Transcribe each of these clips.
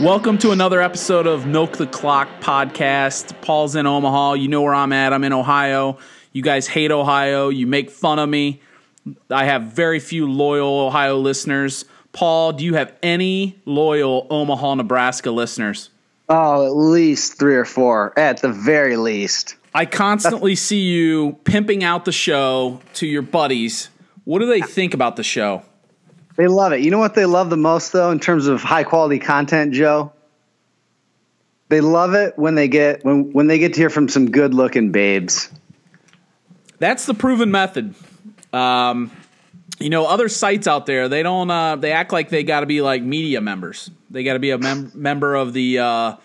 Welcome to another episode of Milk the Clock podcast. Paul's in Omaha. You know where I'm at. I'm in Ohio. You guys hate Ohio. You make fun of me. I have very few loyal Ohio listeners. Paul, do you have any loyal Omaha, Nebraska listeners? Oh, at least three or four, at the very least. I constantly see you pimping out the show to your buddies. What do they think about the show? They love it. You know what they love the most, though, in terms of high quality content, Joe? They love it when they get when when they get to hear from some good looking babes. That's the proven method. Um, you know, other sites out there they don't uh, they act like they got to be like media members. They got to be a mem- member of the uh,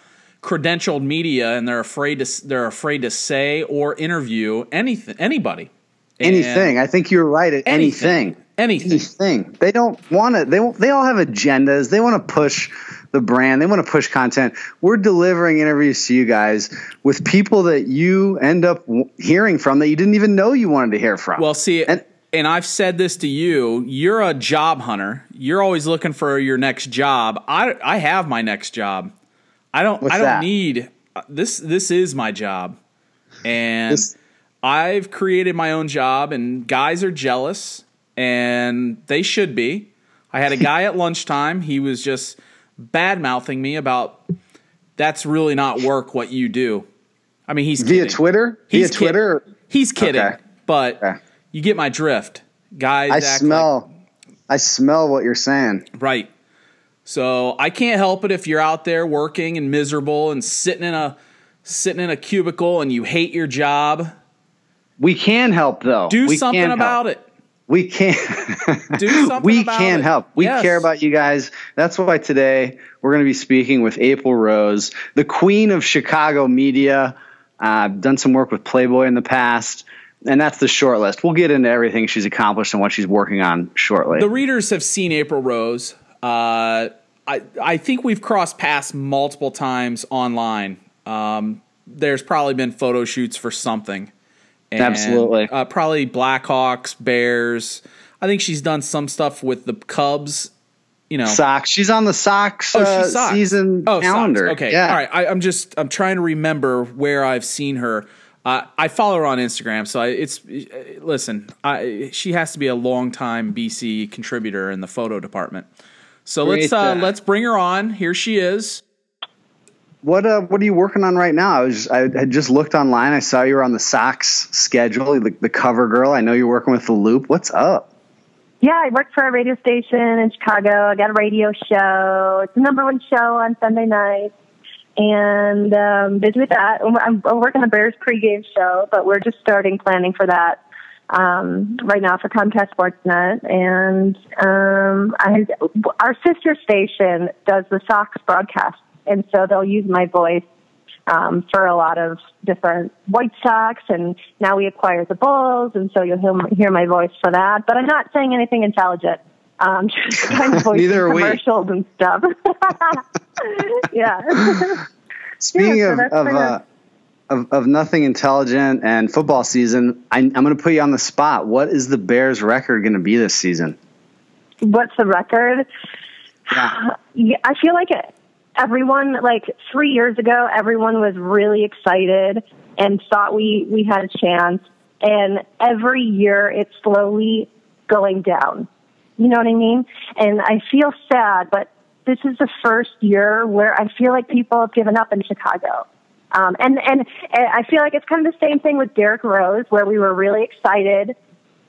credentialed media, and they're afraid to they're afraid to say or interview anything anybody. Anything. I think you're right at anything. Anything. Anything. They don't want to. They they all have agendas. They want to push the brand. They want to push content. We're delivering interviews to you guys with people that you end up hearing from that you didn't even know you wanted to hear from. Well, see, And- and, I've said this to you. You're a job hunter. You're always looking for your next job. I I have my next job. I don't. What's I don't that? need uh, this. This is my job, and This- I've created my own job. And guys are jealous, and they should be. I had a guy at lunchtime. He was just bad mouthing me about that's really not work what you do. I mean, he's via kidding. Twitter. He's via Twitter. He's kidding, Okay. but Okay. you get my drift. Guys, I act like- smell. I smell what you're saying. right. So I can't help it if you're out there working and miserable and sitting in a sitting in a cubicle and you hate your job. We can help though. Do we something about help. it. We can't Do something we can it. help. We Yes. care about you guys. That's why today we're going to be speaking with April Rose, the queen of Chicago media. Uh, I've done some work with Playboy in the past, and that's the short list. We'll get into everything she's accomplished and what she's working on shortly. The readers have seen April Rose. Uh, I I think we've crossed paths multiple times online. Um, there's probably been photo shoots for something. And, Absolutely. Uh, probably Blackhawks, Bears. I think she's done some stuff with the Cubs. You know, Sox. She's on the Sox, Oh, uh, Sox. season oh, Sox. calendar. Okay, Yeah. all right. I, I'm just I'm trying to remember where I've seen her. Uh, I follow her on Instagram, so I, it's uh, listen. I, she has to be a long time BC contributor in the photo department. So let's uh, uh, let's bring her on. Here she is. What uh, what are you working on right now? I was I had just looked online. I saw you were on the Sox schedule, the, the cover girl. I know you're working with the Loop. What's up? Yeah, I work for a radio station in Chicago. I got a radio show. It's the number one show on Sunday nights. And um, busy with that. I'm, I'm working the Bears pregame show, but we're just starting planning for that um, right now for Comcast Sportsnet. And um, I, our sister station does the Sox broadcast, and so they'll use my voice um, for a lot of different White Sox, and now we acquire the Bulls, and so you'll hear, hear my voice for that. But I'm not saying anything intelligent. Um, just kind of voicing Neither are we. commercials and stuff. yeah. Speaking Yeah, so of of, uh, of of nothing intelligent and football season, I, I'm going to put you on the spot. What is the Bears' record going to be this season? What's the record? Yeah, I feel like it, everyone, like three years ago, everyone was really excited and thought we, we had a chance. And every year it's slowly going down. You know what I mean? And I feel sad, but this is the first year where I feel like people have given up in Chicago. Um, and, and, and I feel like it's kind of the same thing with Derrick Rose, where we were really excited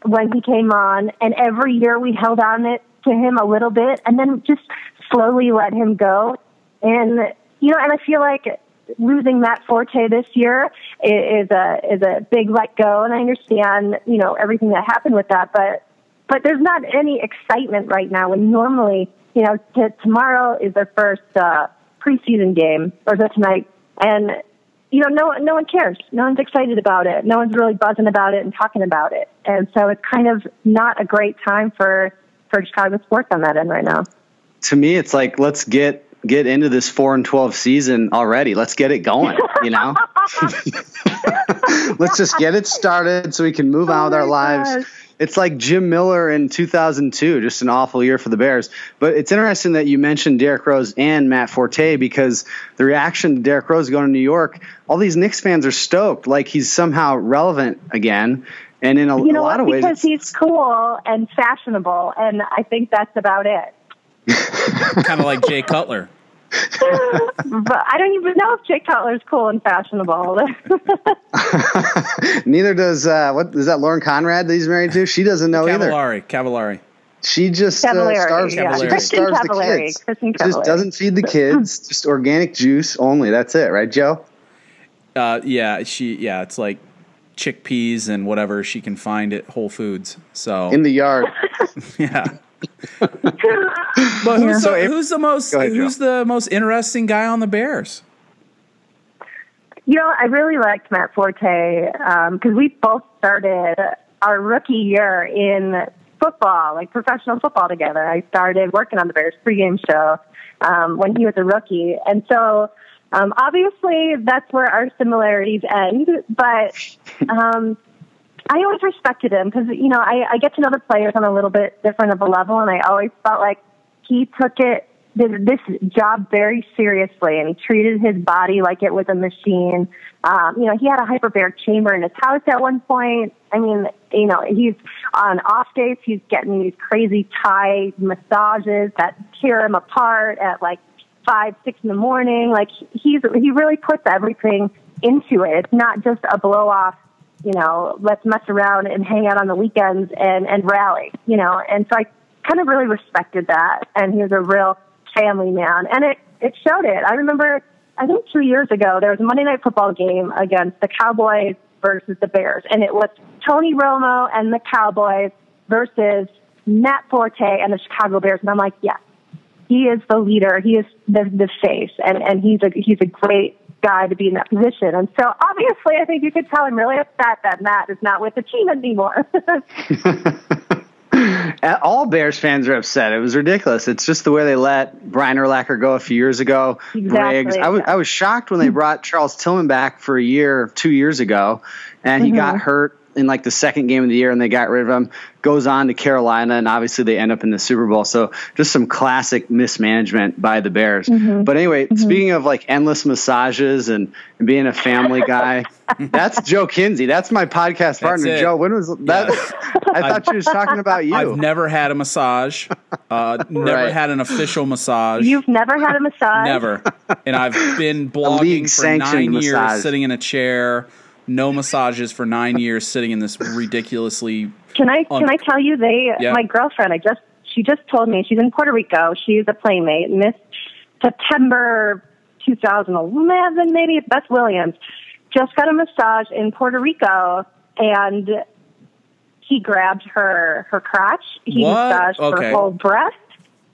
when he came on, and every year we held on it to him a little bit, and then just slowly let him go. And you know, and I feel like losing Matt Forte this year is a is a big let go. And I understand, you know, everything that happened with that, but but there's not any excitement right now. And normally, you know, t- tomorrow is their first uh, preseason game, or it tonight? And you know, no no one cares. No one's excited about it. No one's really buzzing about it and talking about it. And so it's kind of not a great time for for Chicago sports on that end right now. To me, it's like let's get get into this four and twelve season already. Let's get it going. You know, let's just get it started so we can move oh on with Oh our lives. gosh. it's like Jim Miller in 2002, just an awful year for the Bears. But it's interesting that you mentioned Derrick Rose and Matt Forte because the reaction to Derrick Rose going to New York, all these Knicks fans are stoked, like he's somehow relevant again. And in a, You know a lot what? of ways, Because he's cool and fashionable, and I think that's about it. kind of like Jay Cutler. But I don't even know if Jay Cutler's cool and fashionable. neither does uh, what is that Lauren Conrad that he's married to? She doesn't know either. Cavallari. Cavallari. She just uh, starves. yeah. She just starves the kids. Kristen She just doesn't feed the kids. just organic juice only. That's it, right, Joe? Uh, yeah, she. Yeah, it's like chickpeas and whatever she can find at Whole Foods. So In the yard. yeah. but who's, So the, if- who's the most Go ahead, Joe. who's the most interesting guy on the Bears? You know, I really liked Matt Forte because we both started our rookie year in football, like professional football together. I started working on the Bears pregame show um, when he was a rookie, and so um, obviously that's where our similarities end. But um, I always respected him because you know I, I get to know the players on a little bit different of a level, and I always felt like he took it this, job very seriously, and he treated his body like it was a machine. Um, you know, he had a hyperbaric chamber in his house at one point. I mean, you know, he's on off days, he's getting these crazy Thai massages that tear him apart at like five, six in the morning. Like he's he really puts everything into it. It's not just a blow off you know, let's mess around and hang out on the weekends and, and rally, you know. And so I kind of really respected that. And he was a real family man. And it, it showed it. I remember, I think two years ago, there was a Monday night football game against the Cowboys versus the Bears. And it was Tony Romo and the Cowboys versus Matt Forte and the Chicago Bears. And I'm like, yes, he is the leader. He is the, the face. And, and he's a, he's a great guy to be in that position. And so obviously I think you could tell I'm really upset that Matt is not with the team anymore. All Bears fans are upset. It was ridiculous. It's just the way they let Brian Urlacher go a few years ago. Exactly. I was I was shocked when they brought Charles Tillman back for a year, two years ago, and he got mm-hmm. hurt in like the second game of the year, and they got rid of him. Goes on to Carolina, and obviously they end up in the Super Bowl. So just some classic mismanagement by the Bears. But anyway, speaking of like endless massages and, and being a family guy, that's Joe Kinsey. That's my podcast partner, it. Joe. When was that? I thought she was talking about you. I've never had a massage. Uh, never Right. had an official massage. You've never had a massage? Never. And I've been blogging for league-sanctioned nine years, sitting in a chair. No massages for nine years, sitting in this ridiculously. Can I On- can I tell you they Yeah. my girlfriend I just she just told me she's in Puerto Rico. She's a playmate. And this September 2011 maybe Beth Williams just got a massage in Puerto Rico and he grabbed her her crotch. He What? massaged Okay. her whole breast.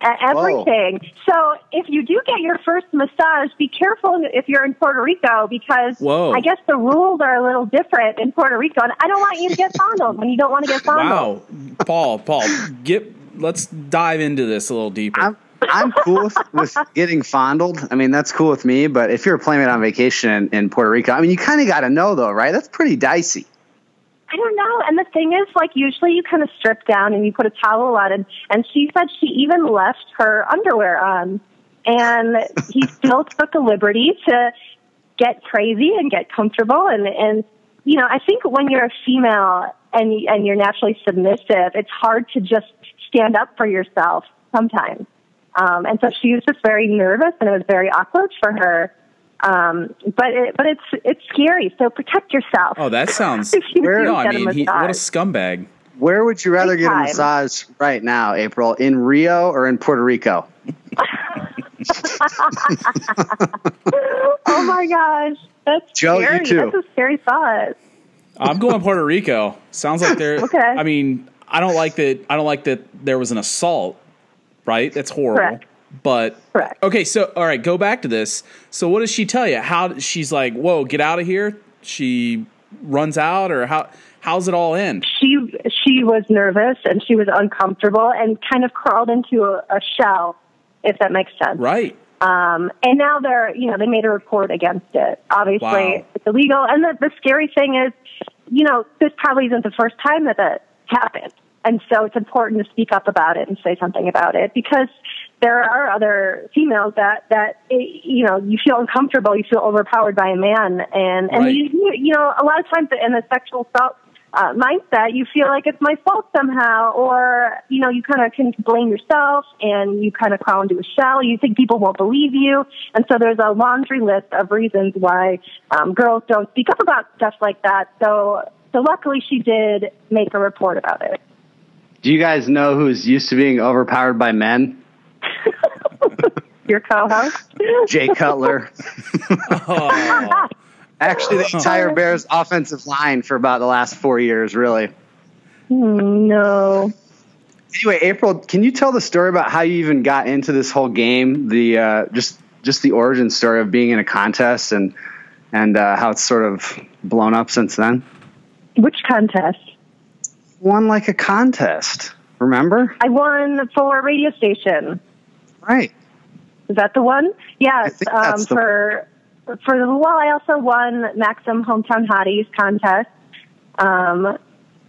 Everything. So if you do get your first massage, be careful if you're in Puerto Rico because Whoa. I guess the rules are a little different in Puerto Rico, and I don't want you to get fondled when you don't want to get fondled. Wow, Paul, Paul, get. Let's dive into this a little deeper. I'm I'm cool with, with getting fondled. I mean, that's cool with me. But if you're a playmate on vacation in, in Puerto Rico, I mean, you kind of got to know though, right? That's pretty dicey. I don't know. And the thing is, like, usually you kind of strip down and you put a towel on, and, and she said she even left her underwear on. And he still took the liberty to get crazy and get comfortable. And, and you know, I think when you're a female and, and you're naturally submissive, it's hard to just stand up for yourself sometimes. Um, and so she was just very nervous, and it was very awkward for her. Um, but it, but it's it's scary. So protect yourself. oh, that sounds. If Where- no, I get a mean, he, what a scumbag. Where would you rather Big get a time. massage right now, April? In Rio or in Puerto Rico? oh my gosh, that's Joe, you scary. too. That's a scary thought. I'm going to Puerto Rico. Sounds like they're. Okay. I mean, I don't like that. I don't like that there was an assault. Right? That's horrible. Correct. But Correct. okay, so all right, go back to this. So what does she tell you? How she's like, "Whoa, get out of here." She runs out, or how? How's it all end? She she was nervous and she was uncomfortable and kind of crawled into a, a shell, if that makes sense. Right. Um, and now they're, you know, they made a report against it. Obviously, Wow. it's illegal. And the, the scary thing is, you know, this probably isn't the first time that that happened. And so it's important to speak up about it and say something about it because there are other females that that you know you feel uncomfortable, you feel overpowered by a man, and and Right. you you know a lot of times in a sexual assault uh, mindset, you feel like it's my fault somehow, or you know you kind of can blame yourself and you kind of crawl into a shell. You think people won't believe you, and so there's a laundry list of reasons why um, girls don't speak up about stuff like that. So so luckily she did make a report about it. Do you guys know who's used to being overpowered by men? Your co-host. Jay Cutler. Oh, Actually, the entire Bears offensive line for about the last four years, really. No. Anyway, April, can you tell the story about how you even got into this whole game? The uh, just just the origin story of being in a contest and and uh, how it's sort of blown up since then. Which contest? Won like a contest, remember? I won for a radio station. Right. Is that the one? Yes. Um, for for the well, I also won Maxim Hometown Hotties contest, um,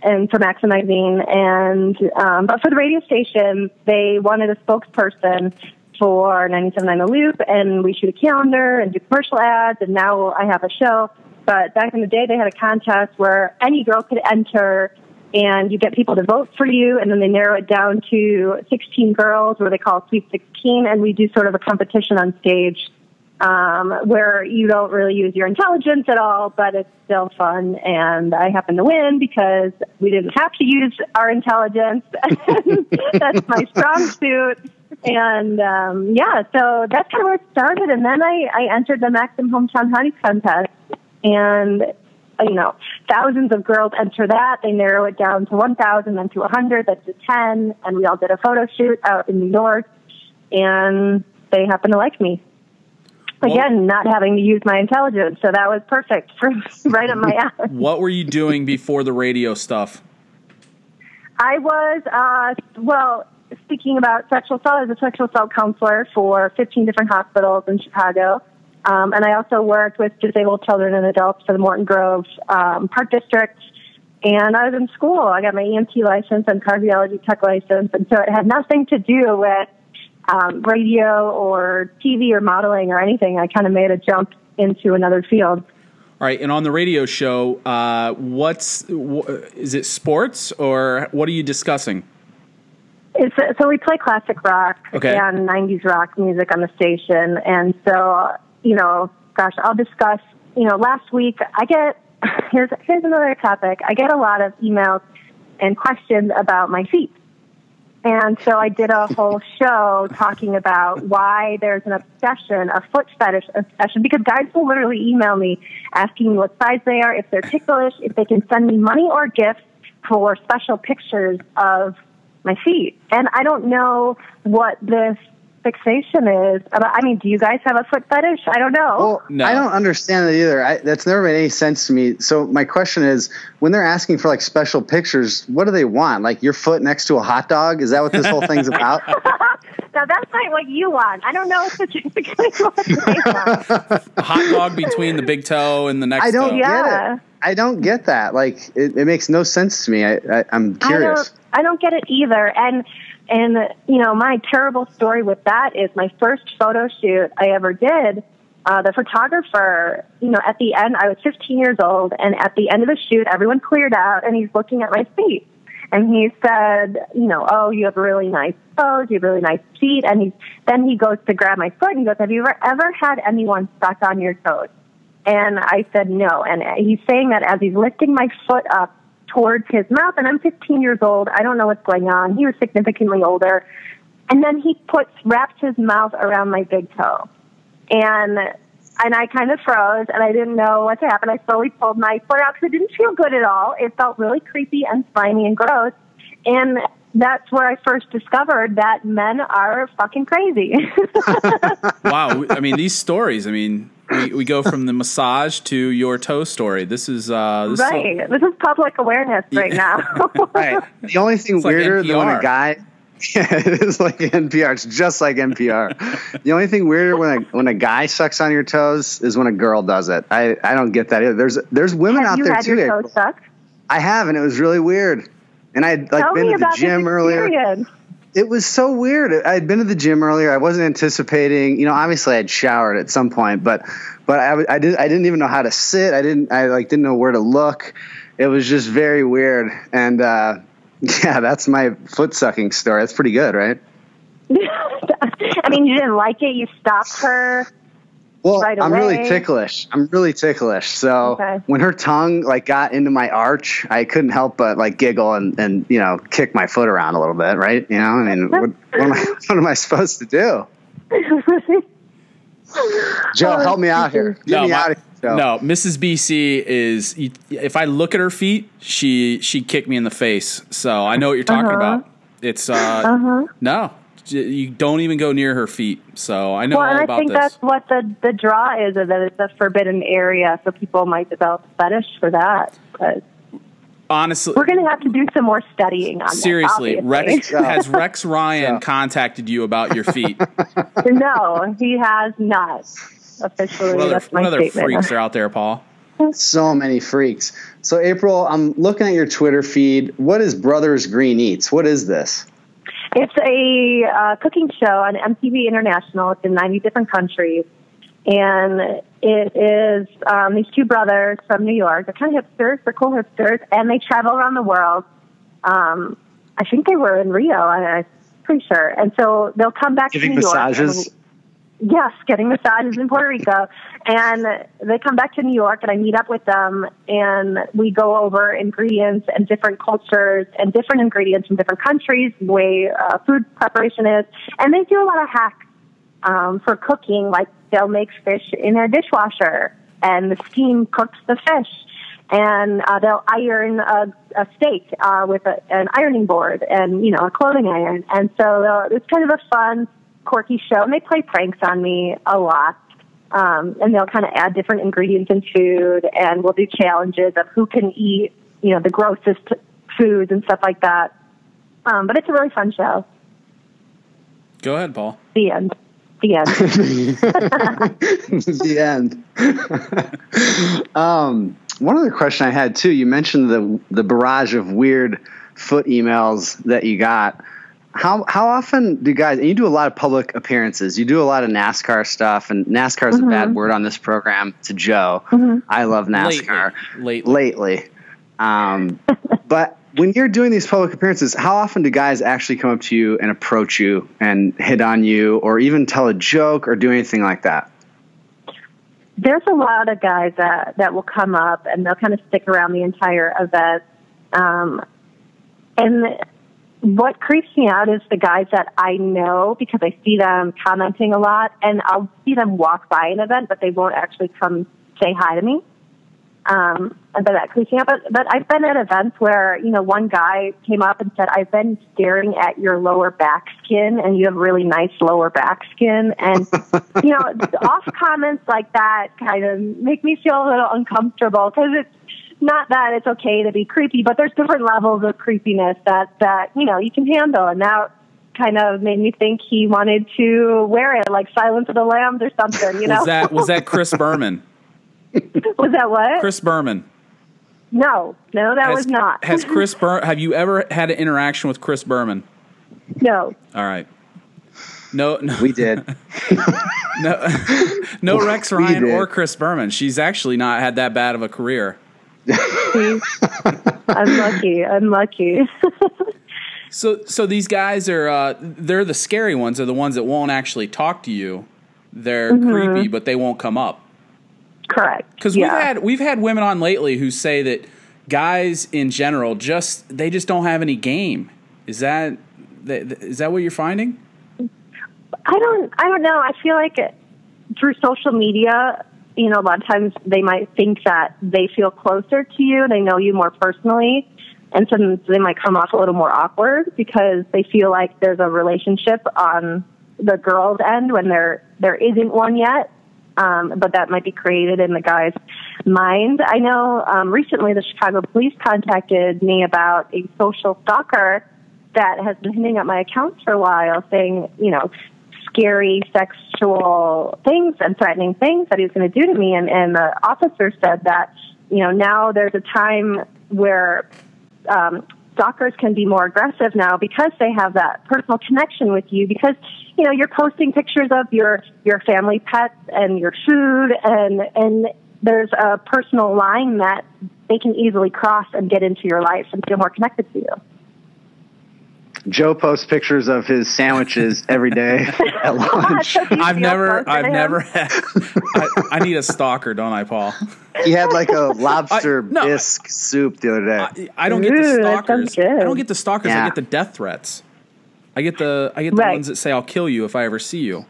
and for Maxim magazine. And um, but for the radio station, they wanted a spokesperson for 97.9 The Loop, and we shoot a calendar and do commercial ads. And now I have a show. But back in the day, they had a contest where any girl could enter. And you get people to vote for you, and then they narrow it down to 16 girls, where they call Sweet 16, and we do sort of a competition on stage um, where you don't really use your intelligence at all, but it's still fun. And I happen to win because we didn't have to use our intelligence. that's my strong suit. And um, yeah, so that's kind of where it started. And then I, I entered the Maxim Hometown Honey Contest. And, you know, thousands of girls enter that. They narrow it down to 1,000, then to 100, then to 10. And we all did a photo shoot out in New York. And they happen to like me again, not having to use my intelligence. So that was perfect for right up my alley. what were you doing before the radio stuff? I was, uh, well, speaking about sexual assault, I was a sexual assault counselor for 15 different hospitals in Chicago. Um, and I also worked with disabled children and adults for the Morton Grove um, Park District. And I was in school. I got my EMT license and cardiology tech license. And so it had nothing to do with um, radio or TV or modeling or anything. I kind of made a jump into another field. All right, and on the radio show, uh, what's wh- is it sports or what are you discussing? It's, so we play classic rock Okay. and 90s rock music on the station. And so, you know, gosh, I'll discuss, you know, last week I get, here's, here's another topic. I get a lot of emails and questions about my feet. And so I did a whole show talking about why there's an obsession, a foot fetish obsession, because guys will literally email me asking me what size they are, if they're ticklish, if they can send me money or gifts for special pictures of my feet. And I don't know what this fixation is. About, I mean, do you guys have a foot fetish? I don't know. Well, No. I don't understand that either. I, that's never made any sense to me. So my question is, when they're asking for like special pictures, what do they want? Like your foot next to a hot dog? Is that what this whole thing's about? now that's not what you want. I don't know specifically what they want. A hot dog between the big toe and the next I don't toe. Yeah. get it. I don't get that. Like it, it makes no sense to me. I, I, I'm I curious. don't, I don't get it either. And and you know, my terrible story with that is my first photo shoot I ever did. Uh, the photographer, you know, at the end, I was 15 years old, and at the end of the shoot, everyone cleared out, and he's looking at my feet, and he said, you know, oh, you have really nice toes, you have really nice feet, and he then he goes to grab my foot, and he goes, have you ever ever had anyone suck on your toes? And I said no. And he's saying that as he's lifting my foot up towards his mouth. And I'm 15 years old. I don't know what's going on. He was significantly older. And then he puts, wraps his mouth around my big toe. And, and I kind of froze and I didn't know what to happen. I slowly pulled my foot out because it didn't feel good at all. It felt really creepy and slimy and gross. And that's where I first discovered that men are fucking crazy. Wow, I mean these stories. I mean, we, we go from the massage to your toe story. This is uh, this is- right. This is public awareness right now. Right. The only thing It's like weirder than when a guy. Yeah, it is like NPR. It's just like NPR. the only thing weirder when a when a guy sucks on your toes is when a girl does it. I, I don't get that either. There's there's women Have out you there had too. your toes sucked? I have, and it was really weird. And I had like Tell been to the gym earlier. It was so weird. I had been to the gym earlier. I wasn't anticipating, you know, obviously I'd showered at some point, but but I, I did I didn't even know how to sit. I didn't I like didn't know where to look. It was just very weird. And uh, yeah, that's my foot sucking story. That's pretty good, right? I mean, you didn't like it. You stopped her. Well, right I'm really ticklish. I'm really ticklish. So Okay. when her tongue like got into my arch, I couldn't help but like giggle and, and you know kick my foot around a little bit, right? You know, I mean, what, what, am, I, what am I supposed to do? Joe, help me out here. Get no, me my- out of here. Joe. no, Mrs. BC is. If I look at her feet, she she kicked me in the face. So I know what you're talking Uh-huh. about. It's uh, no, j- you don't even go near her feet. So I know well, all and I think this. that's what the the draw is, is that it's a forbidden area, so people might develop a fetish for that. But Honestly, we're going to have to do some more studying on seriously, obviously. Rex has Rex Ryan So. contacted you about your feet. no, he has not officially. What other, that's my what other freaks are out there, Paul? So many freaks. So April, I'm looking at your Twitter feed. What is Brothers Green Eats? What is this? It's a uh, cooking show on MTV International. It's in 90 different countries. And it is um, these two brothers from New York. They're kind of hipsters. They're cool hipsters. And they travel around the world. Um, I think they were in Rio, I'm pretty sure. And so they'll come back Giving to New York. massages. and- Yes, getting massages in Puerto Rico. And they come back to New York and I meet up with them and we go over ingredients and different cultures and different ingredients from different countries, the way uh, food preparation is. And they do a lot of hacks um, for cooking, like they'll make fish in their dishwasher and the steam cooks the fish. And uh, they'll iron a, a steak uh, with a, an ironing board and, you know, a clothing iron. And so they'll- it's kind of a fun, quirky show. And they play pranks on me a lot. Um, and they'll kind of add different ingredients in food. And we'll do challenges of who can eat, you know, the grossest foods and stuff like that. Um, but it's a really fun show. Go ahead, Paul. The end. The end. the end. um, one other question I had too. You mentioned the the barrage of weird foot emails that you got. How how often do guys? And you do a lot of public appearances. You do a lot of NASCAR stuff, and NASCAR is a bad word on this program to Joe. I love NASCAR Lately. lately. Um, but when you're doing these public appearances, how often do guys actually come up to you and approach you and hit on you, or even tell a joke or do anything like that? there's a lot of guys that that will come up and they'll kind of stick around the entire event. Um, and what creeps me out is the guys that I know because I see them commenting a lot, and I'll see them walk by an event, but they won't actually come say hi to me. Um, but that creeps me out. But, but I've been at events where, you know, one guy came up and said, I've been staring at your lower back skin and you have really nice lower back skin. And, you know, off comments like that kind of make me feel a little uncomfortable because it's not that it's okay to be creepy, but there's different levels of creepiness that, that, you know, you can handle. And that kind of made me think he wanted to wear it like Silence of the Lambs or something, you know? Was that was that Chris Berman? Was that what? Chris Berman. no, no, that Has, was not. Has Chris Ber- Have you ever had an interaction with Chris Berman? no. All right. No, no, We did. no, no Rex Ryan or Chris Berman. She's actually not had that bad of a career. I'm lucky. I'm lucky. So, so these guys are uh, they're the scary ones. Are the ones that won't actually talk to you. They're Mm-hmm. creepy, but they won't come up. Correct. Because yeah. we've had we've had women on lately who say that guys in general just they just don't have any game. Is that th- th- is that what you're finding? I don't. I don't know. I feel like it, through social media, you know, a lot of times they might think that they feel closer to you. They know you more personally, and sometimes they might come off a little more awkward because they feel like there's a relationship on the girl's end when there there isn't one yet. Um, but that might be created in the guy's mind. I know um, recently the Chicago police contacted me about a social stalker that has been hitting up my accounts for a while, saying, you know, scary sexual things and threatening things that he was going to do to me. And, and the officer said that, you know, now there's a time where um, stalkers can be more aggressive now because they have that personal connection with you because you know you're posting pictures of your your family pets and your food and and there's a personal line that they can easily cross and get into your life and feel more connected to you. Joe posts pictures of his sandwiches every day at lunch. I've never, I've him? never had. I, I, need a stalker, don't I, Paul? He had like a lobster I, no, bisque soup the other day. I, I don't get the stalkers. I don't get the stalkers. Yeah. I get the death threats. I get the, I get the right. ones that say I'll kill you if I ever see you,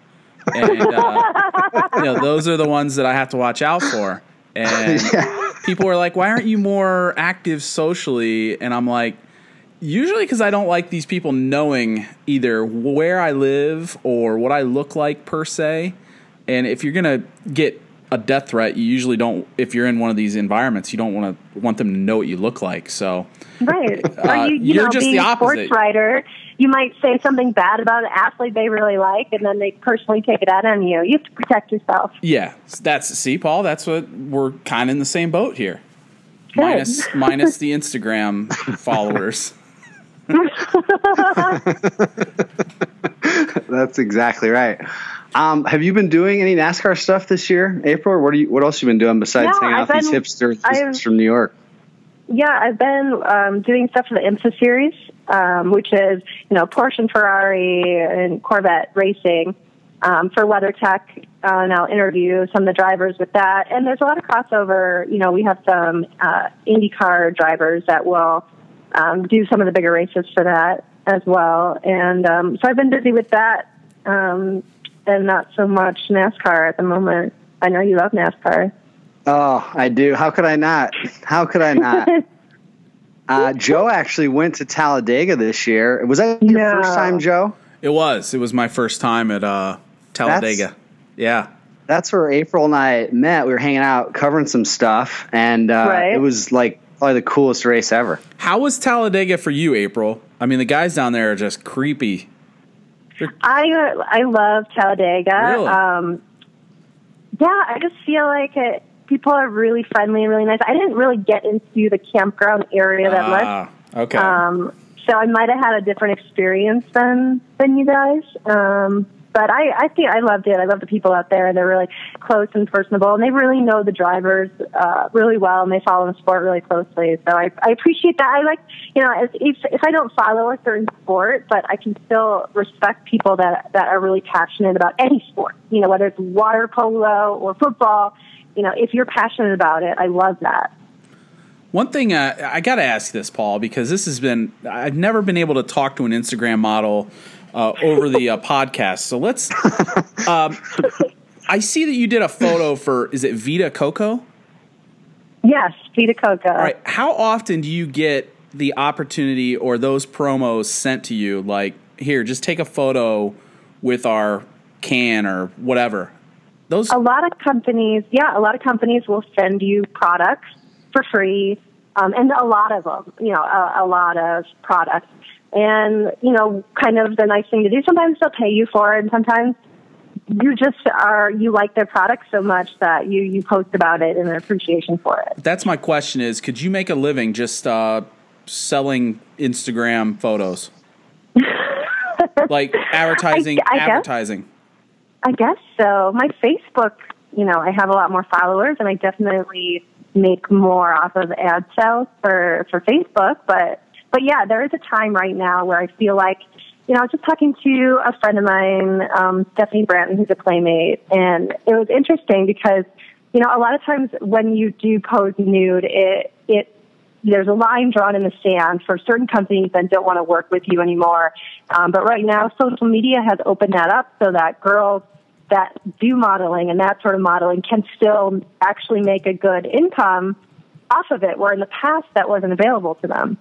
and uh, you know those are the ones that I have to watch out for. And yeah. people are like, "Why aren't you more active socially?" And I'm like Usually because I don't like these people knowing either where I live or what I look like per se. And if you're gonna get a death threat, you usually don't. If you're in one of these environments, you don't want to want them to know what you look like. So, right, uh, you, you are just the opposite. Sports writer, you might say something bad about an athlete they really like, and then they personally take it out on you. You have to protect yourself. Yeah, that's see, Paul. That's what we're kind of in the same boat here. Minus, minus the Instagram followers. That's exactly right. Um, have you been doing any NASCAR stuff this year, April? What are you? What else have you been doing besides hanging out with these hipsters I've, from New York? Yeah, I've been um, doing stuff for the IMSA series, um, which is you know Porsche and Ferrari and Corvette racing um, for WeatherTech. Uh, and I'll interview some of the drivers with that. And there's a lot of crossover. You know, we have some uh, IndyCar drivers that will um, do some of the bigger races for that as well. And um, so I've been busy with that um, and not so much NASCAR at the moment. I know you love NASCAR. Oh, I do. How could I not? How could I not? uh, Joe actually went to Talladega this year. Was that your no. first time, Joe? It was. It was my first time at uh, Talladega. That's, yeah. That's where April and I met. We were hanging out, covering some stuff, and uh, right. it was like probably the coolest race ever. How was Talladega for you, April? I mean, the guys down there are just creepy. They're- I I love Talladega. Really? Um, yeah, I just feel like it, people are really friendly and really nice. I didn't really get into the campground area that much. Ah, okay. Um, so I might have had a different experience than than you guys. Um, but I, I think I loved it. I love the people out there. And they're really close and personable, and they really know the drivers uh, really well, and they follow the sport really closely. So I, I appreciate that. I like, you know, if if I don't follow a certain sport, but I can still respect people that that are really passionate about any sport. You know, whether it's water polo or football. You know, if you're passionate about it, I love that. One thing uh, I got to ask this, Paul, because this has been I've never been able to talk to an Instagram model uh, over the uh, podcast. So let's. Um, I see that you did a photo for is it Vita Coco? Yes, Vita Coco. All right. How often do you get the opportunity or those promos sent to you? Like, here, just take a photo with our can or whatever. Those a lot of companies, yeah, a lot of companies will send you products for free, um, and a lot of them, you know, a, a lot of products and, you know, kind of the nice thing to do. Sometimes they'll pay you for it, and sometimes you just are you like their product so much that you you post about it in an appreciation for it. That's my question: is could you make a living just uh, selling Instagram photos, like advertising? I, I advertising. Guess, I guess so. My Facebook, you know, I have a lot more followers, and I definitely make more off of ad sales for for Facebook, but but yeah, there is a time right now where I feel like, you know, I was just talking to a friend of mine, um, Stephanie Branton, who's a playmate, and it was interesting because, you know, a lot of times when you do pose nude, it it there's a line drawn in the sand for certain companies that don't want to work with you anymore. Um, but right now, social media has opened that up so that girls that do modeling and that sort of modeling can still actually make a good income off of it, where in the past that wasn't available to them.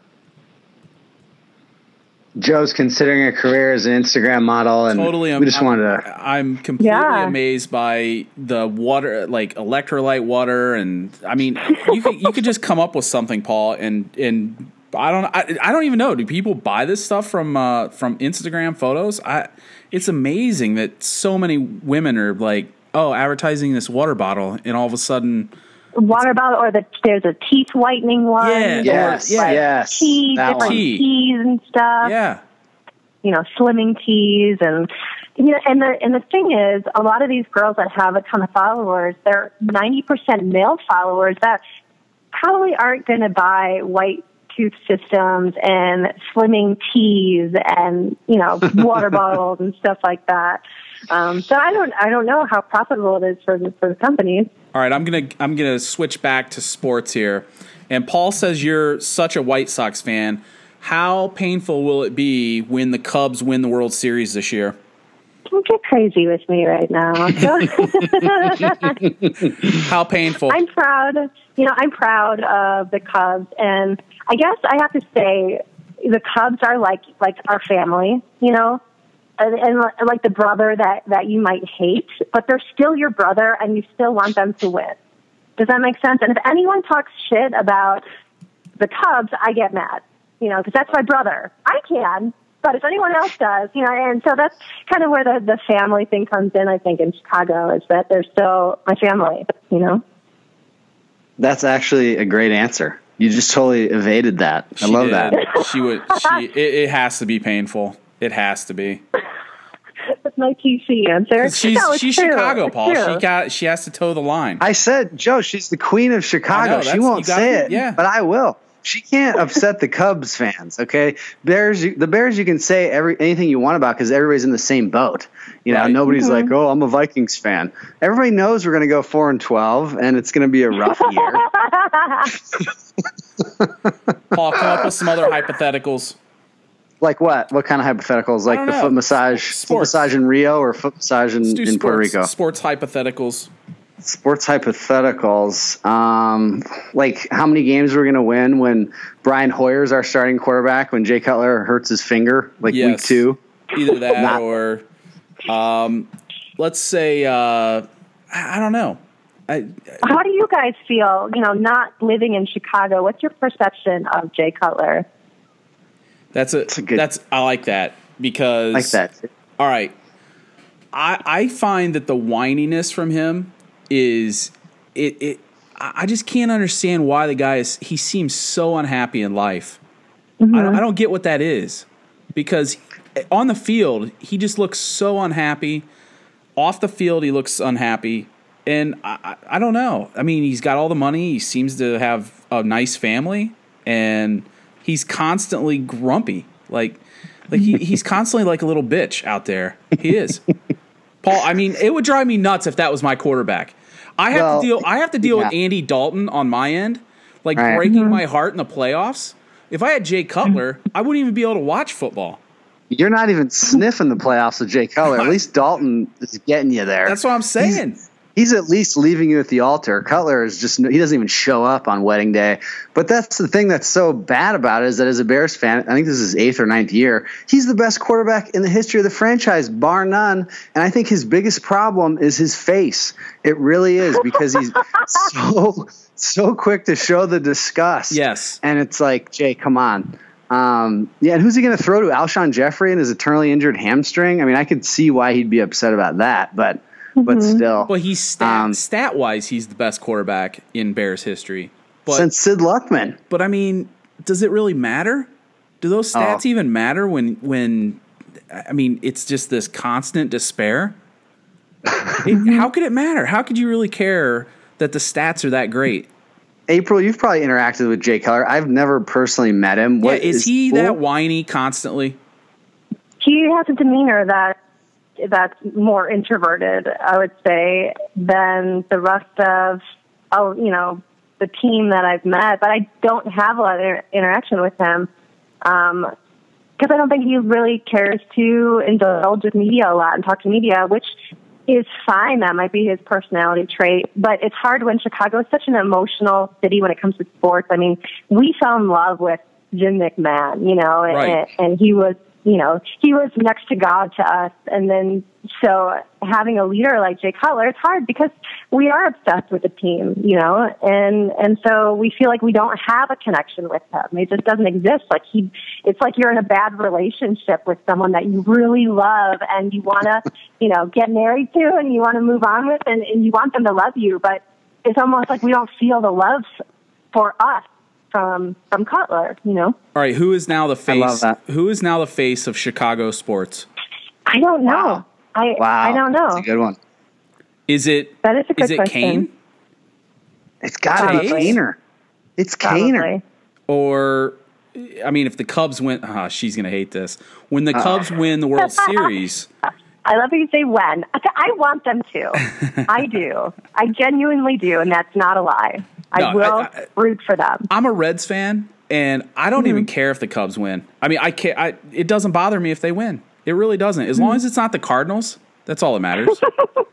Joe's considering a career as an Instagram model, and totally, we just I'm, wanted to. I'm completely yeah. amazed by the water, like electrolyte water, and I mean, you could you could just come up with something, Paul, and and I don't I, I don't even know. Do people buy this stuff from uh, from Instagram photos? I it's amazing that so many women are like, oh, advertising this water bottle, and all of a sudden, water bottle, or the there's a teeth whitening one. Yeah, Yes, there's, like, yes, tea, that different one. Tea. teas and stuff. Yeah. you know, slimming teas and you know, and the and the thing is, a lot of these girls that have a ton of followers, they're ninety percent male followers that probably aren't going to buy white tooth systems and slimming teas and you know water bottles and stuff like that. Um, so I don't I don't know how profitable it is for the, for the companies. All right, I'm gonna I'm gonna switch back to sports here. And Paul says you're such a White Sox fan. How painful will it be when the Cubs win the World Series this year? Don't get crazy with me right now. How painful? I'm proud. You know, I'm proud of the Cubs, and I guess I have to say the Cubs are like like our family. You know, and, and like the brother that that you might hate, but they're still your brother, and you still want them to win. Does that make sense? And if anyone talks shit about the Cubs, I get mad. You know, because that's my brother. I can, but if anyone else does, you know, and so that's kind of where the the family thing comes in. I think in Chicago is that they're still my family. You know. That's actually a great answer. You just totally evaded that. I She love did. that. She would. She. It, it has to be painful. It has to be. That's my TC answer. She's No, she's true. Chicago, It's Paul. true. She got. She has to toe the line. I said, Joe, she's the queen of Chicago. know, she won't gotta say it, yeah. but I will. She can't upset the Cubs fans. Okay, Bears. You, the Bears, you can say every anything you want about because everybody's in the same boat. You know, Right. nobody's mm-hmm. like, oh, I'm a Vikings fan. Everybody knows we're going to go four and twelve, and it's going to be a rough year. Paul, come up with some other hypotheticals. Like what? What kind of hypotheticals? Like the know. foot massage, foot massage in Rio, or foot massage in, Let's in Puerto Rico? sports hypotheticals. sports hypotheticals. Um, like how many games we're going to win when Brian Hoyer's our starting quarterback when Jay Cutler hurts his finger like week two. Either that Not- or, um, let's say, uh, I I don't know. I, How do you guys feel? You know, not living in Chicago. What's your perception of Jay Cutler? That's a, a good- that's I like that because Like that. All right, I I find that the whininess from him is it it I I just can't understand why the guy is he seems so unhappy in life. I, don't, mm-hmm. I don't get what that is because on the field he just looks so unhappy. Off the field he looks unhappy, and I, I, I don't know. I mean, he's got all the money. He seems to have a nice family, and he's constantly grumpy. Like, like he, he's constantly like a little bitch out there. He is. Paul, I mean, it would drive me nuts if that was my quarterback. I have Well, to deal. I have to deal with. Andy Dalton on my end, like Right. breaking mm-hmm. my heart in the playoffs. If I had Jay Cutler, I wouldn't even be able to watch football. You're not even sniffing the playoffs with Jay Cutler. At least Dalton is getting you there. That's what I'm saying. He's at least leaving you at the altar. Cutler is just he doesn't even show up on wedding day. But that's the thing that's so bad about it is that as a Bears fan, I think this is his eighth or ninth year. He's the best quarterback in the history of the franchise, bar none. And I think his biggest problem is his face. It really is because he's so so quick to show the disgust. Yes. And it's like, Jay, come on. Um, yeah, and who's he going to throw to? Alshon Jeffery and his eternally injured hamstring? I mean, I could see why he'd be upset about that, but but still. Well, he's stat Um, stat wise, he's the best quarterback in Bears history. But since Sid Luckman. but I mean, does it really matter? Do those stats Oh. even matter when when I mean it's just this constant despair? It- how could it matter? How could you really care that the stats are that great? April, you've probably interacted with Jay Keller. I've never personally met him. Yeah, What is he that whiny constantly? He has a demeanor that that's more introverted, I would say, than the rest of, oh, you know, the team that I've met. But I don't have a lot of inter- interaction with him um, because I don't think he really cares to indulge with media a lot and talk to media, which is fine. That might be his personality trait, but it's hard when Chicago is such an emotional city when it comes to sports. I mean, we fell in love with Jim McMahon, you know, and, Right. and he was, you know, he was next to God to us. And then so having a leader like Jay Cutler, it's hard because we are obsessed with the team, you know, and and so we feel like we don't have a connection with him. It just doesn't exist. Like he, it's like you're in a bad relationship with someone that you really love and you want to, you know, get married to and you want to move on with, and, and you want them to love you, but it's almost like we don't feel the love for us from from Cutler. You know, All right, who is now the face? love that. Who is now the face of Chicago sports? I don't know. Wow. I Wow. I don't know. That's a good one. Is it That is a good is it question. Kane It's got to be Probably. Kaner. It's Kaner. Or I mean, if the Cubs win, ah, she's gonna hate this. When Uh. the Cubs win the World Series, I love how you say when. I want them to. I do. I genuinely do, and that's not a lie. I No, will I- I- root for them. I'm a Reds fan, and I don't Mm-hmm. even care if the Cubs win. I mean, I can't. I, it doesn't bother me if they win. It really doesn't. As Mm-hmm. long as it's not the Cardinals, that's all that matters.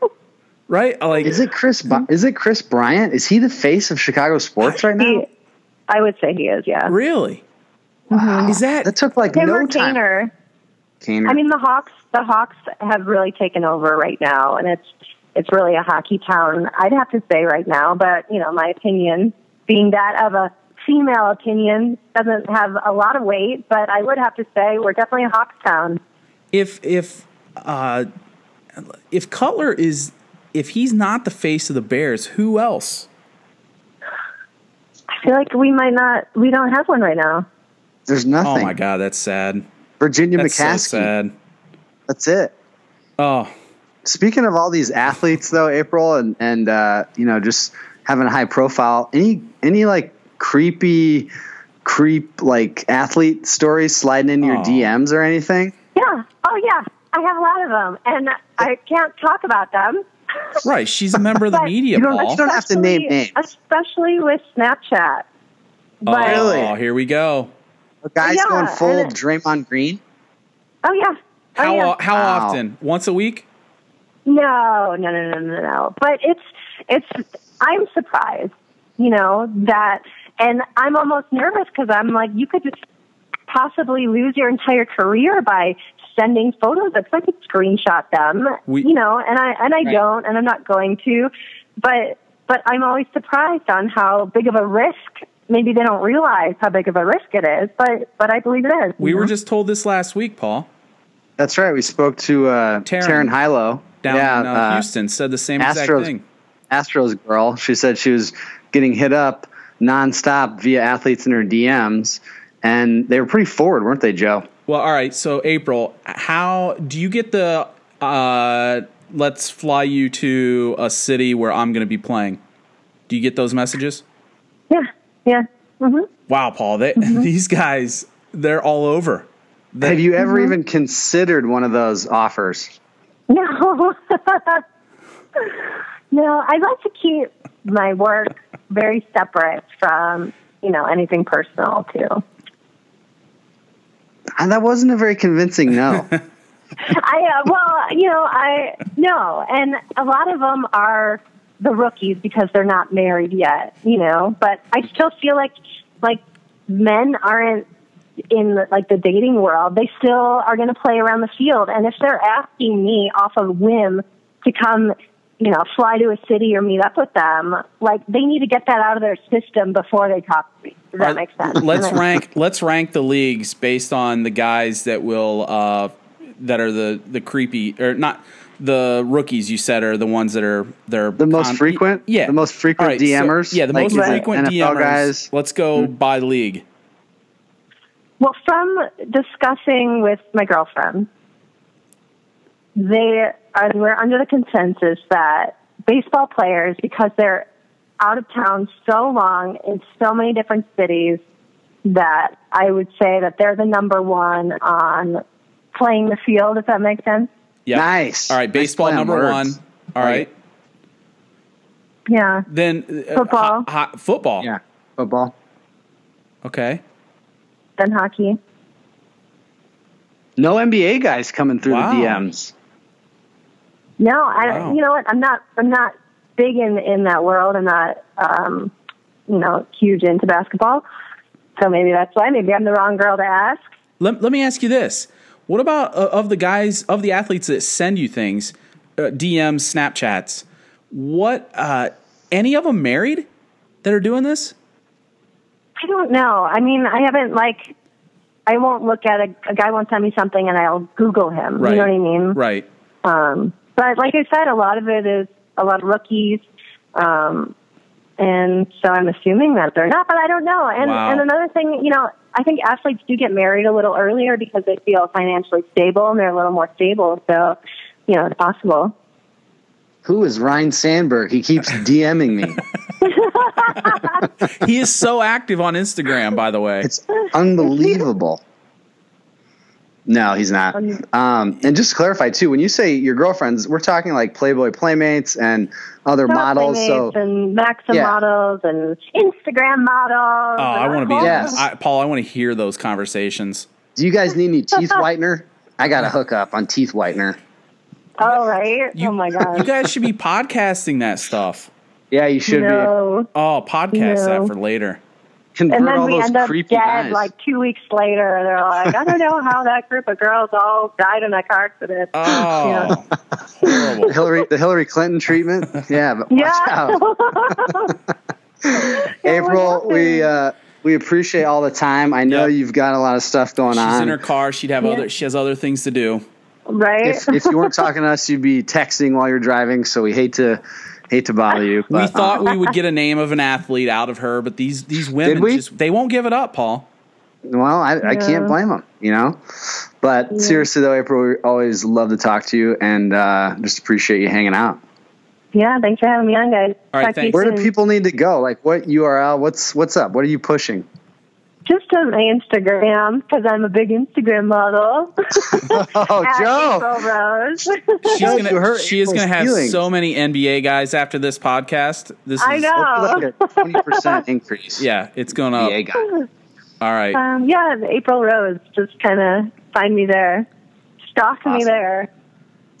right? I Like, Is it Kris? Bi- is it Kris Bryant? Is he the face of Chicago sports right now? He, I would say he is. Yeah. really? Mm-hmm. Is that That took like Him no time. Kaner. Kaner. I mean, the Hawks. The Hawks have really taken over right now, and it's it's really a hockey town. I'd have to say right now, but you know, my opinion, being that of a female opinion, doesn't have a lot of weight. But I would have to say we're definitely a Hawks town. if if uh, if Cutler is if he's not the face of the Bears, who else? I feel like we might not. We don't have one right now. There's nothing. Oh my God, that's sad. Virginia That's so McCaskey. sad. That's it. Oh, Speaking of all these athletes, though, April, and and uh, you know, just having a high profile. Any any like creepy, creep like athlete stories sliding into your DMs or anything? Yeah. Oh yeah. I have a lot of them, and I can't talk about them. right. She's a member of the media, you don't- you don't have to name names. especially with Snapchat. But Really? Oh, here we go. A guy's Yeah, going full and- Draymond Green. oh yeah. Oh, How yeah. how Wow. often? Once a week? No, no, no, no, no, no. But it's it's. I'm surprised, you know that, and I'm almost nervous because I'm like, you could possibly lose your entire career by sending photos. It's like I could screenshot them, We- you know, and I and I Right. don't, and I'm not going to, but but I'm always surprised on how big of a risk. Maybe they don't realize how big of a risk it is, but but I believe it is. We you were just told this last week, Paul. That's right. We spoke to uh, Taryn. Taryn Hilo Down yeah, in uh, uh, Houston, said the same exact thing. Astros girl. She said she was getting hit up nonstop via athletes in her DMs, and they were pretty forward, weren't they, Joe? Well, all right. So, April, how do you get the uh, let's fly you to a city where I'm going to be playing? Do you get those messages? yeah, yeah. hmm Wow, Paul, they, these guys, they're all over. They- Have you ever even considered one of those offers? No. no, I like to keep my work very separate from, you know, anything personal too. And that wasn't a very convincing no. I uh, well, you know, I no, and a lot of them are the rookies because they're not married yet, you know. But I still feel like like men aren't in the, like the dating world. They still are going to play around the field, and if they're asking me off of whim to come, you know, fly to a city or meet up with them, like they need to get that out of their system before they talk to me. Does that Uh, make sense? Let's rank. Let's rank the leagues based on the guys that will uh, that are the the creepy or not the rookies. You said are the ones that are they're The most frequent? Yeah, The most frequent All right, so- DMers? yeah, the Like, most frequent NFL DMers. guys? Let's go by league. Well, from discussing with my girlfriend, they are, we're under the consensus that baseball players, because they're out of town so long in so many different cities, that I would say that they're the number one on playing the field. If that makes sense. Yeah. Nice. All right, baseball play number words. one. All Like right. it. Yeah. Then uh, Football. ho- ho- football. Yeah. Football. Okay. Then hockey. No NBA guys coming through Wow. the DMs. No, I. Wow. You know what? I'm not. I'm not big in in that world. I'm not. Um, you know, huge into basketball. So maybe that's why. Maybe I'm the wrong girl to ask. Let, let me ask you this. What about uh, of the guys of the athletes that send you things, uh, DMs, Snapchats? What uh, any of them married that are doing this? I don't know. I mean, I haven't like. I won't look at a, a guy won't send me something and I'll Google him. Right. You know what I mean? Right. Um, but like I said, a lot of it is a lot of rookies. Um, and so I'm assuming that they're not, but I don't know. And Wow. and another thing, you know, I think athletes do get married a little earlier because they feel financially stable and they're a little more stable. So, you know, it's possible. Who is Ryne Sandberg? He keeps DMing me. He is so active on Instagram, by the way. It's unbelievable. No, he's not. Um, and just to clarify too, when you say your girlfriends, we're talking like Playboy Playmates and other models. So and Maxim Yeah. models and Instagram models. Oh, I want to be, Yes. I, Paul. I want to hear those conversations. do you guys need any teeth whitener? I got a hookup on teeth whitener. Oh, right. You, oh my god. You guys should be podcasting that stuff. Yeah, you should no. Oh, podcast No. that for later. Convert And then all we those end up creepy dead guys. like two weeks later. and They're like, I don't know how that group of girls all died in a car accident. Oh, horrible. Hillary, the Hillary Clinton treatment. Yeah, but watch Yeah. out. April, we uh, we appreciate all the time. I know Yep. you've got a lot of stuff going She's on. She's in her car. She'd have Yeah. other. She has other things to do. Right? if, if you weren't talking to us, you'd be texting while you're driving. So we hate to hate to bother you. We thought um, we would get a name of an athlete out of her, but these these women just they won't give it up, Paul. well, I, I can't blame them. You know. But seriously though, April, we always love to talk to you and uh, just appreciate you hanging out. yeah, thanks for having me on, guys. All right, Talk to you thanks. Where do people need to go? Like, what URL? What's what's up? What are you pushing? Just on my Instagram because I'm a big Instagram model. Oh, At Joe. April Rose. She's Joe, gonna you hurt she is gonna have feelings. so many NBA guys after this podcast. This is I know. Hopefully like a twenty percent increase. yeah, it's going up. Yeah, guy. All right. Um, yeah, April Rose. Just kind of find me there. Stalk me there.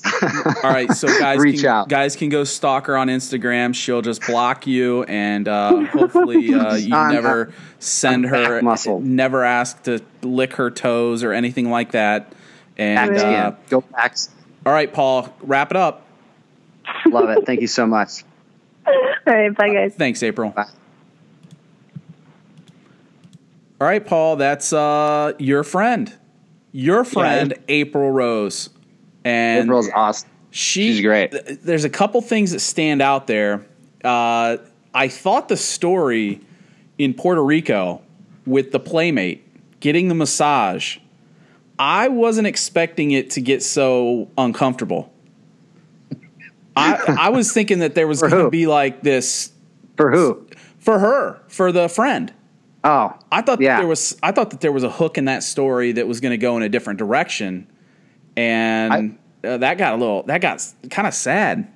All right, so guys Reach can, out. guys can go stalk her on Instagram. She'll just block you, and uh, hopefully uh, you I'm- never send I'm her, muscle. never ask to lick her toes or anything like that. And uh. Go backs. all right, Paul, wrap it up. Love it. Thank you so much. All right, bye, guys. Thanks, April. Bye. All right, Paul, that's uh, your friend, your friend April Rose, and April's awesome. She, She's great. th- there's a couple things that stand out there. Uh, I thought the story in Puerto Rico with the playmate getting the massage, I wasn't expecting it to get so uncomfortable. I, I was thinking that there was going to be like this For who? for her, for the friend. Oh, I thought Yeah. that there was I thought that there was a hook in that story that was going to go in a different direction, and uh, that got a little that got kind of sad.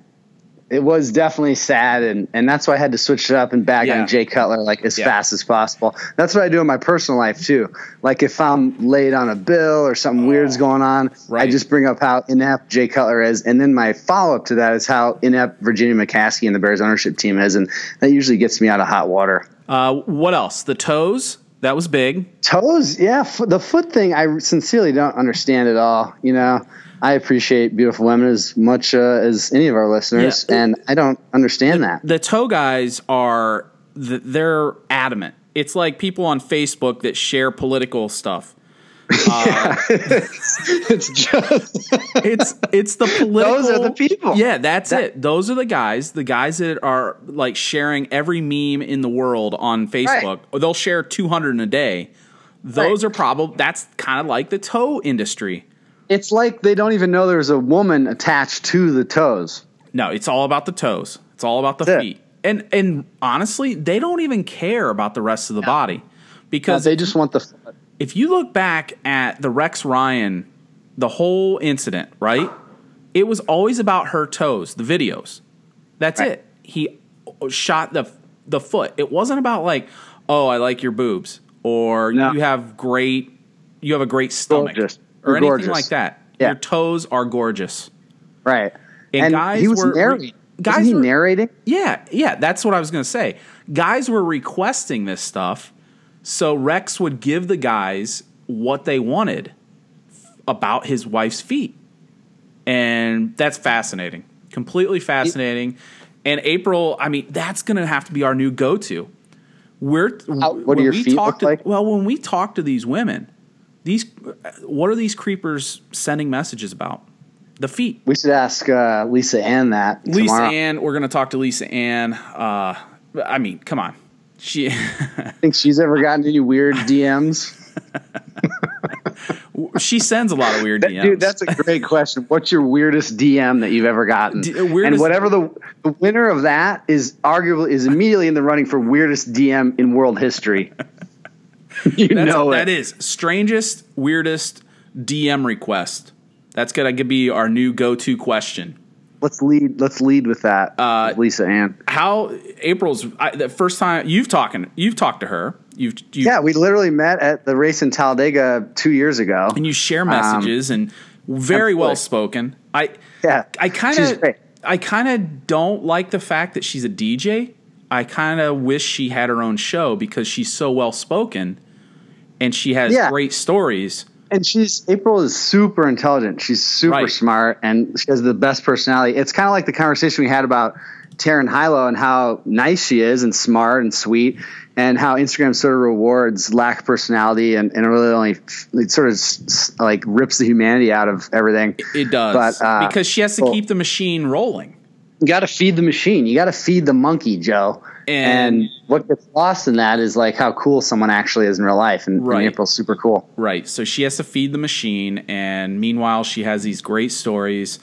it was definitely sad, and, and that's why I had to switch it up and bag Yeah. on Jay Cutler like as Yeah. fast as possible. That's what I do in my personal life too. Like if I'm late on a bill or something weird's going on, Oh, Right. I just bring up how inept Jay Cutler is, and then my follow up to that is how inept Virginia McCaskey and the Bears ownership team is, and that usually gets me out of hot water. Uh, what else? The toes that was big. Toes, yeah, f- the foot thing I sincerely don't understand at all. You know, I appreciate beautiful women as much uh, as any of our listeners, Yeah. and I don't understand that. The toe guys are th- they're adamant. It's like people on Facebook that share political stuff. Um, it's just It's it's the political. Those are the people. Yeah, that's That- it. Those are the guys. The guys that are like sharing every meme in the world on Facebook. Or they'll share two hundred in a day. Those Right. are probably that's kind of like the toe industry. it's like they don't even know there's a woman attached to the toes. No, it's all about the toes. It's all about the That's it. feet. And and honestly, they don't even care about the rest of the body because they just want the foot. If you look back at the Rex Ryan, the whole incident, right? It was always about her toes, the videos. That's Right. it. He shot the the foot. It wasn't about like, oh, I like your boobs or No. you have great you have a great stomach Gorgeous. or anything gorgeous. like that. Yeah. Your toes are gorgeous. right. And And, guys he was were- narrating. guys Wasn't he were- narrating? Yeah, yeah, that's what I was going to say. Guys were requesting this stuff, so Rex would give the guys what they wanted about his wife's feet. And that's fascinating. Completely fascinating. And April, I mean, that's going to have to be our new go-to. We're How- what do your we feet look to, like? Well, when we talk to these women, these what are these creepers sending messages about? The feet. We should ask uh, Lisa Ann that Lisa tomorrow. Ann, we're going to talk to Lisa Ann. Uh, I mean, come on. She Think she's ever gotten any weird DMs? she sends a lot of weird DMs. Dude, that's a great question. What's your weirdest DM that you've ever gotten? D- uh, and whatever the, the winner of that is arguably is immediately in the running for weirdest DM in world history. you That's, know it. that is strangest, weirdest DM request. That's gonna be our new go-to question. Let's lead. Let's lead with that, Uh, with Lisa Ann. How April's I, the first time you've talking you've talked to her. You've you Yeah, we literally met at the race in Talladega two years ago. and you share messages and very well spoken. I Yeah, I kind of. I kind of don't like the fact that she's a DJ. I kind of wish she had her own show because she's so well spoken and she has Yeah. great stories. And she's April is super intelligent. She's super Right. smart, and she has the best personality. It's kind of like the conversation we had about Taryn Hilo and how nice she is, and smart and sweet, and how Instagram sort of rewards lack of personality and, and really only it sort of like rips the humanity out of everything. It does But, uh, because she has to well- keep the machine rolling. You got to feed the machine. You got to feed the monkey, Joe. And- And, what gets lost in that is like how cool someone actually is in real life, and, Right. and April's super cool. Right. So she has to feed the machine, and meanwhile, she has these great stories.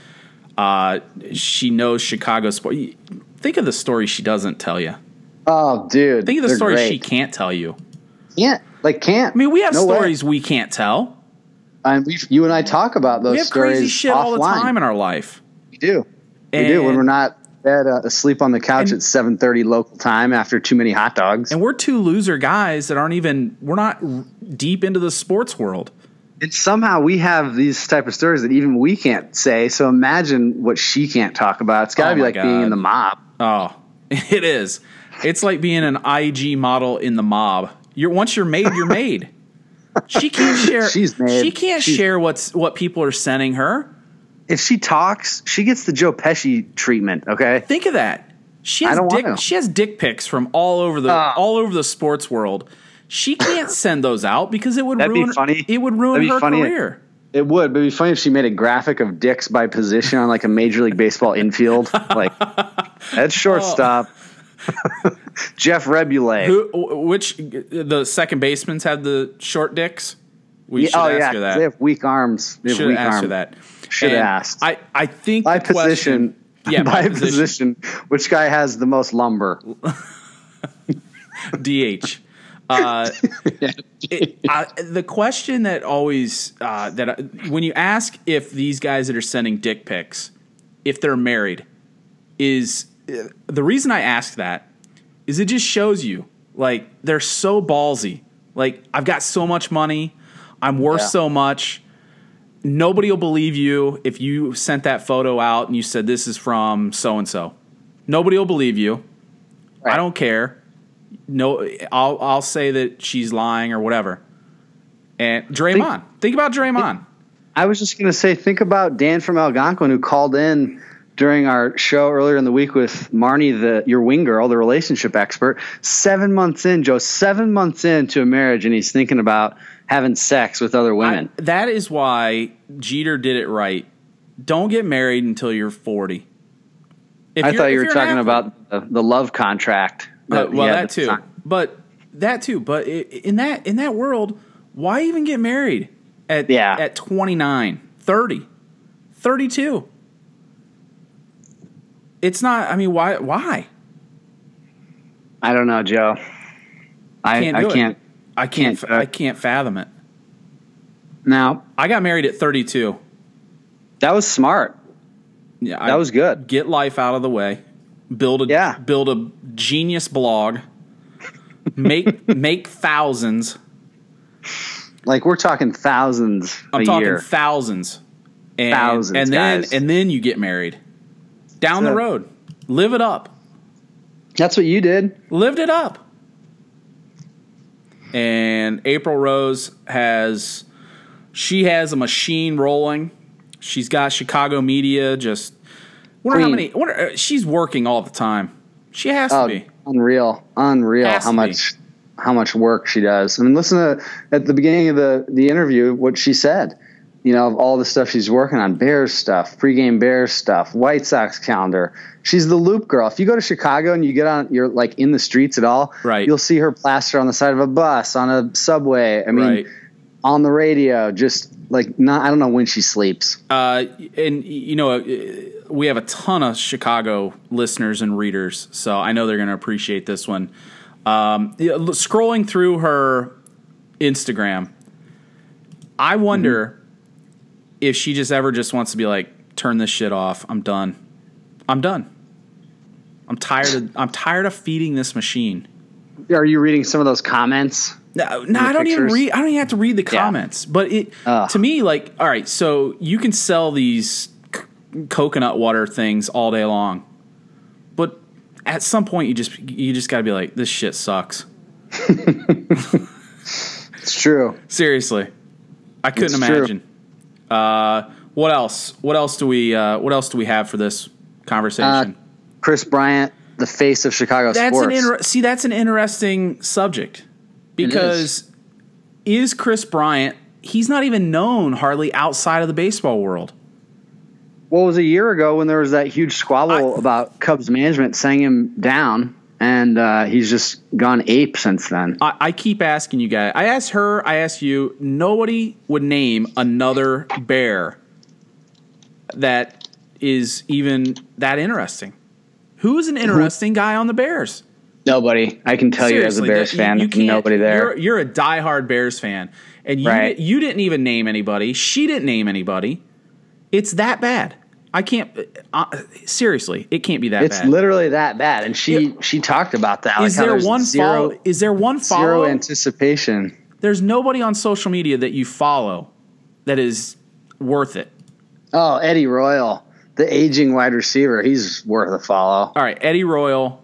Uh, she knows Chicago sport. Think of the stories she doesn't tell you. Oh, dude! Think of the stories great. she can't tell you. can't like can't. I mean, we have No way. stories we can't tell. And we, you and I talk about those We have stories crazy shit offline. all the time in our life. We do. we do when we're not dead, uh, asleep on the couch at seven thirty local time after too many hot dogs. And we're two loser guys that aren't even, we're not deep into the sports world. And somehow we have these type of stories that even we can't say. So imagine what she can't talk about. It's got to Oh be like being in the mob. Oh, it is. It's like being an IG model in the mob. You're once you're made, you're made. She can't share. She's made. She can't She's- share what's what people are sending her. If she talks, she gets the Joe Pesci treatment. Okay. Think of that. She has I don't dick. want to. She has dick pics from all over the Ah. all over the sports world. She can't send those out because it would That'd be ruin. funny. It would ruin her funny. career. It would, but it'd be funny if she made a graphic of dicks by position on like a Major League Baseball infield. Like that's shortstop. Jeff Reboulet. Who? Which? The second baseman's had the short dicks. We should oh ask yeah, her 'cause that. they have weak arms. They have should weak have asked her that. Should have asked. I, I think by the question- position. Yeah, by, by position. Which guy has the most lumber? DH. Uh, it, I, the question that always uh, that I, when you ask if these guys that are sending dick pics, if they're married, is uh, the reason I ask that is it just shows you like they're so ballsy. Like I've got so much money, I'm worth Yeah. so much. Nobody will believe you if you sent that photo out and you said this is from so and so. Nobody will believe you. I don't care. No, I'll I'll say that she's lying or whatever. And Draymond, think, about Draymond. I was just gonna say, think about Dan from Algonquin who called in during our show earlier in the week with Marnie, the your wing girl, the relationship expert. Seven months in, Joe, seven months into a marriage, and he's thinking about having sex with other women. I- that is why Jeter did it right. Don't get married until you're 40. If I, you're- thought you were talking athlete- about the, the love contract. Uh, he well, that too. But that too. But in that in that world, why even get married at Yeah. at 29, 30, 32? It's not. I mean, why? Why? I don't know, Joe. I Can't I it. can't. I can't. Can't, I uh, can't fathom it. Now I got married at 32. that was smart. Yeah, That I was good. get life out of the way. Build a Yeah. build a genius blog. Make make thousands. Like we're talking thousands I'm a talking year. thousands. And, Thousands, and then guys. and then you get married. Down the road. Live it up. That's what you did. Lived it up. And April Rose has she has a machine rolling. She's got Chicago media just wonder how many wonder, uh, she's working all the time. She has to Oh, be. unreal, unreal! Has How to much, how much work she does. I mean, listen to at the beginning of the the interview what she said. You know, of all the stuff she's working on, Bears stuff, pregame Bears stuff, White Sox calendar. She's the loop girl. If you go to Chicago and you get on, you're like in the streets at all, Right. You'll see her plaster on the side of a bus, on a subway. I mean, Right. on the radio, just like not. I don't know when she sleeps. Uh, and you know, uh, we have a ton of Chicago listeners and readers, so I know they're going to appreciate this one. Um, scrolling through her Instagram, I wonder if she just ever just wants to be like, "Turn this shit off. I'm done. I'm done. I'm tired. Of, I'm tired of feeding this machine." Are you reading some of those comments? No, no, I don't even read. I don't even have to read the Yeah. comments. But it Ugh. to me, like, all right, so you can sell these c- coconut water things all day long, but at some point, you just you just got to be like, this shit sucks. It's true. Seriously, I couldn't It's true. Uh, what else? What else do we? Uh, what else do we have for this conversation? Kris Bryant, the face of Chicago that's sports. an inter- see. That's an interesting subject because is Kris Bryant? He's not even known hardly outside of the baseball world. What was a year ago when there was that huge squabble I- about Cubs management saying him down, and uh, he's just gone ape since then. I, I keep asking you guys. I asked her. I asked you. Nobody would name another bear that is even that interesting. Who's an interesting guy on the Bears? Nobody. I can tell you as a Bears fan, you can't- nobody there. You're, you're a diehard Bears fan, and you Right. you didn't even name anybody. She didn't name anybody. It's that bad. I can't. Uh, seriously, it can't be that it's bad. literally that bad, and she Yeah. she talked about that. is like there one zero, follow? Is there one follow? Zero anticipation? There's nobody on social media that you follow that is worth it. Oh, Eddie Royal, the aging wide receiver, he's worth a follow. All right, Eddie Royal.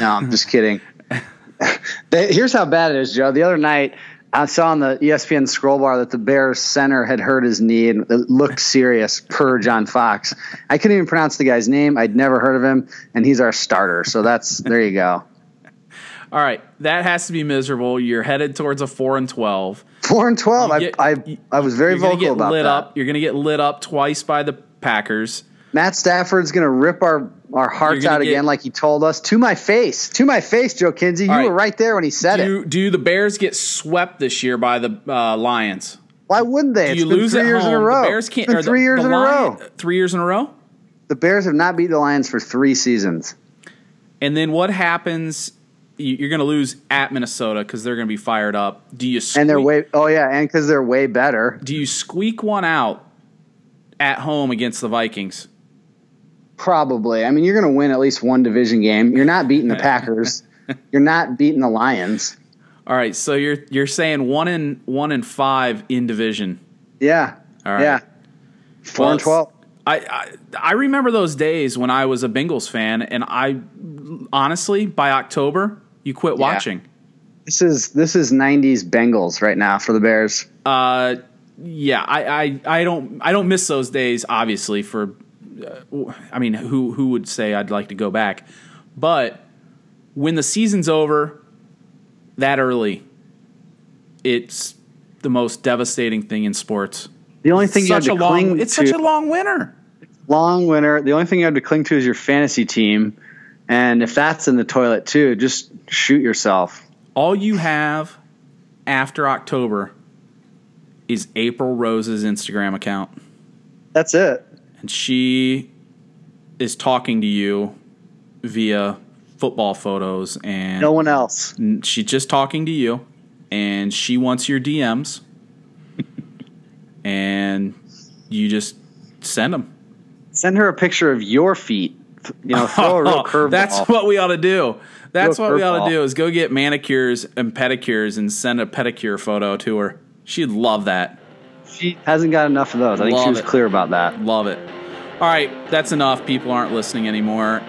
No, I'm just kidding. Here's how bad it is, Joe. The other night, I saw on the ESPN scroll bar that the Bears center had hurt his knee and it looked serious per John Fox. I couldn't even pronounce the guy's name. I'd never heard of him, and he's our starter. So that's there you go. All right, that has to be miserable. You're headed towards a four and twelve. Four and twelve. You I, get- I, I was very vocal get about lit that. up. You're going to get lit up twice by the Packers. Matt Stafford's going to rip our, our hearts out get- again, like he told us to my face. To my face, Joe Kinsey. You right. were right there when he said it. Do do the Bears get swept this year by the uh, Lions? Why wouldn't they? Do It's you been lose three years home? in a row. The Bears can't. It's been the- three years the in a row. Three years in a row. The Bears have not beat the Lions for three seasons. And then what happens? You- You're going to lose at Minnesota because they're going to be fired up. Do you squeak, And they're way oh yeah, and because they're way better. do you squeak one out at home against the Vikings? Probably. I mean, you're going to win at least one division game. You're not beating the Packers. You're not beating the Lions. All right, so you're you're saying one in one in five in division. Yeah. All right. Yeah. Four Well, and twelve. I, I I remember those days when I was a Bengals fan, and I honestly by October you quit Yeah. watching. This is this is '90s Bengals right now for the Bears. Uh, yeah, I, I I don't I don't miss those days. Obviously, for Uh, I mean, who who would say I'd like to go back? But when the season's over, that early, it's the most devastating thing in sports. The only thing you have to a cling long it's to such a long winter. long winter. The only thing you have to cling to is your fantasy team, and if that's in the toilet too, just shoot yourself. All you have after October is April Rose's Instagram account. That's it. And she is talking to you via football photos and No one else. she's just talking to you and she wants your DMs and you just send them. Send her a picture of your feet. You know, throw a real curveball. That's what we ought to do. That's what we ought to do is go get manicures and pedicures and send a pedicure photo to her. She'd love that. She hasn't got enough of those. I think she was it. clear about that. Love it. All right, that's enough. People aren't listening anymore.